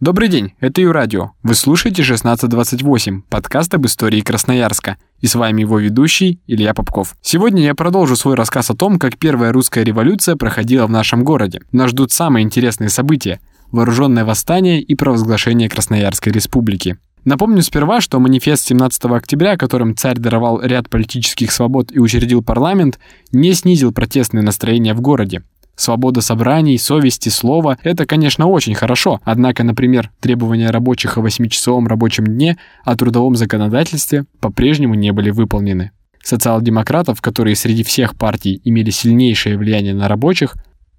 Добрый день, это Юрадио. Вы слушаете 1628, подкаст об истории Красноярска. И с вами его ведущий Илья Попков. Сегодня я продолжу свой рассказ о том, как первая русская революция проходила в нашем городе. Нас ждут самые интересные события – вооруженное восстание и провозглашение Красноярской республики. Напомню сперва, что манифест 17 октября, которым царь даровал ряд политических свобод и учредил парламент, не снизил протестные настроения в городе. Свобода собраний, совести, слова – это, конечно, очень хорошо, однако, например, требования рабочих о 8-часовом рабочем дне о трудовом законодательстве по-прежнему не были выполнены. Социал-демократов, которые среди всех партий имели сильнейшее влияние на рабочих,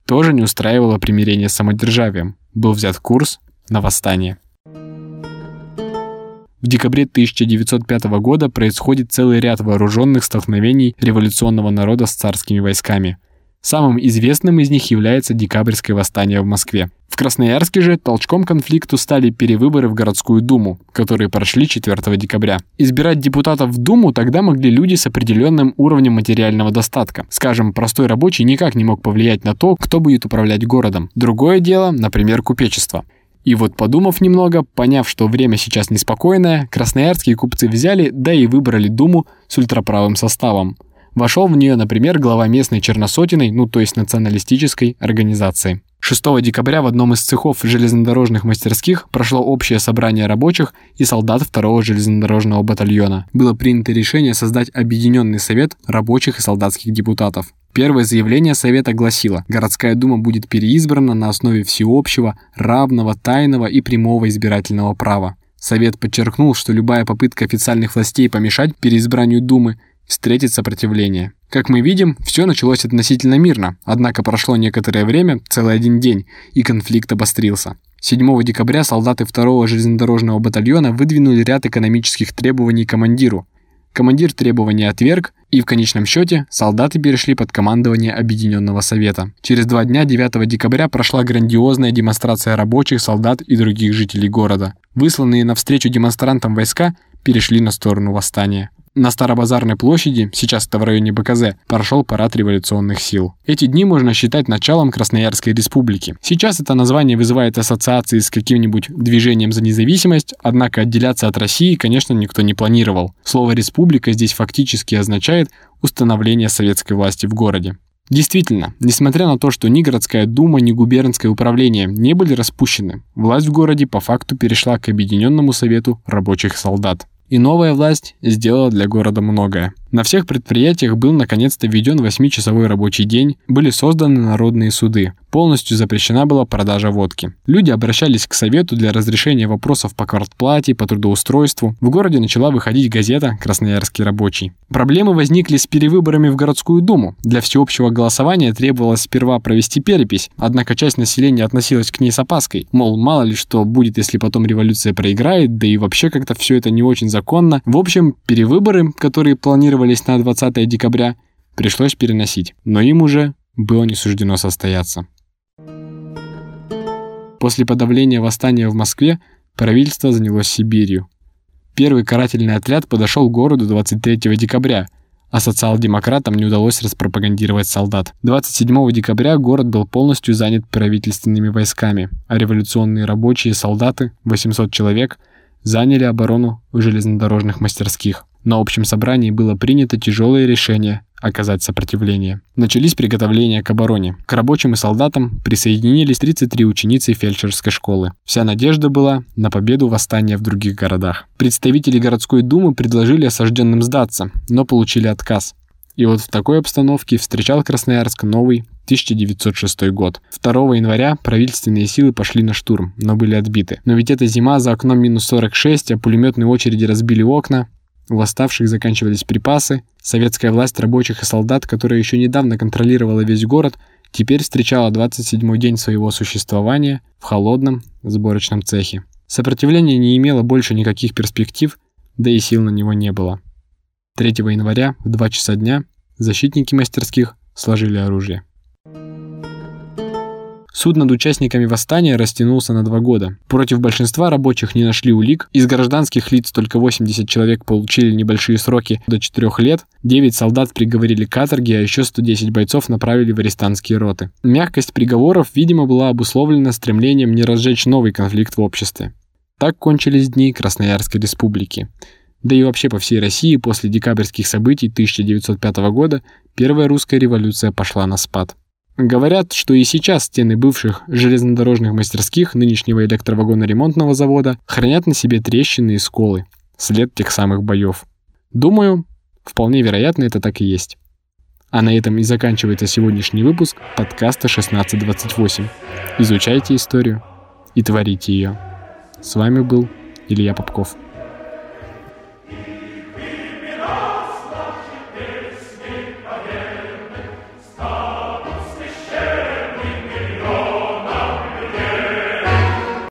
тоже не устраивало примирение с самодержавием. Был взят курс на восстание. В декабре 1905 года происходит целый ряд вооруженных столкновений революционного народа с царскими войсками – Самым известным из них является декабрьское восстание в Москве. В Красноярске же толчком конфликту стали перевыборы в городскую думу, которые прошли 4 декабря. Избирать депутатов в думу тогда могли люди с определенным уровнем материального достатка. Скажем, простой рабочий никак не мог повлиять на то, кто будет управлять городом. Другое дело, например, купечество. И вот подумав немного, поняв, что время сейчас неспокойное, красноярские купцы взяли, да и выбрали Думу с ультраправым составом. Вошел в нее, например, глава местной черносотиной, ну то есть националистической организации. 6 декабря в одном из цехов железнодорожных мастерских прошло общее собрание рабочих и солдат 2 железнодорожного батальона. Было принято решение создать объединенный совет рабочих и солдатских депутатов. Первое заявление Совета гласило, городская дума будет переизбрана на основе всеобщего, равного, тайного и прямого избирательного права. Совет подчеркнул, что любая попытка официальных властей помешать переизбранию Думы встретит сопротивление. Как мы видим, все началось относительно мирно, однако прошло некоторое время, целый один день, и конфликт обострился. 7 декабря солдаты 2-го железнодорожного батальона выдвинули ряд экономических требований командиру. Командир требования отверг, и в конечном счете солдаты перешли под командование Объединенного Совета. Через два дня, 9 декабря, прошла грандиозная демонстрация рабочих, солдат и других жителей города. Высланные навстречу демонстрантам войска перешли на сторону восстания. На Старобазарной площади, сейчас это в районе БКЗ, прошел парад революционных сил. Эти дни можно считать началом Красноярской республики. Сейчас это название вызывает ассоциации с каким-нибудь движением за независимость, однако отделяться от России, конечно, никто не планировал. Слово «республика» здесь фактически означает установление советской власти в городе. Действительно, несмотря на то, что ни городская дума, ни губернское управление не были распущены, власть в городе по факту перешла к Объединенному совету рабочих солдат. И новая власть сделала для города многое. На всех предприятиях был наконец-то введен 8-часовой рабочий день, были созданы народные суды, полностью запрещена была продажа водки. Люди обращались к совету для разрешения вопросов по квартплате, по трудоустройству. В городе начала выходить газета «Красноярский рабочий». Проблемы возникли с перевыборами в городскую думу. Для всеобщего голосования требовалось сперва провести перепись, однако часть населения относилась к ней с опаской. Мол, мало ли что будет, если потом революция проиграет, да и вообще как-то все это не очень законно. В общем, перевыборы, которые планировались на 20 декабря, пришлось переносить. Но им уже было не суждено состояться. После подавления восстания в Москве правительство занялось Сибирью. Первый карательный отряд подошел к городу 23 декабря, а социал-демократам не удалось распропагандировать солдат. 27 декабря город был полностью занят правительственными войсками, а революционные рабочие солдаты, 800 человек, заняли оборону в железнодорожных мастерских. На общем собрании было принято тяжелое решение оказать сопротивление. Начались приготовления к обороне. К рабочим и солдатам присоединились 33 ученицы фельдшерской школы. Вся надежда была на победу восстания в других городах. Представители городской думы предложили осажденным сдаться, но получили отказ. И вот в такой обстановке встречал Красноярск новый 1906 год. 2 января правительственные силы пошли на штурм, но были отбиты. Но ведь это зима, за окном минус 46, а пулеметные очереди разбили окна, у восставших заканчивались припасы, советская власть рабочих и солдат, которая еще недавно контролировала весь город, теперь встречала 27-й день своего существования в холодном сборочном цехе. Сопротивление не имело больше никаких перспектив, да и сил на него не было. 3 января в 2 часа дня защитники мастерских сложили оружие. Суд над участниками восстания растянулся на два года. Против большинства рабочих не нашли улик. Из гражданских лиц только 80 человек получили небольшие сроки до 4 лет, 9 солдат приговорили к каторге, а еще 110 бойцов направили в арестантские роты. Мягкость приговоров, видимо, была обусловлена стремлением не разжечь новый конфликт в обществе. Так кончились дни Красноярской республики. Да и вообще по всей России после декабрьских событий 1905 года первая русская революция пошла на спад. Говорят, что и сейчас стены бывших железнодорожных мастерских нынешнего электровагоноремонтного завода хранят на себе трещины и сколы, след тех самых боев. Думаю, вполне вероятно, это так и есть. А на этом и заканчивается сегодняшний выпуск подкаста 1628. Изучайте историю и творите ее. С вами был Илья Попков.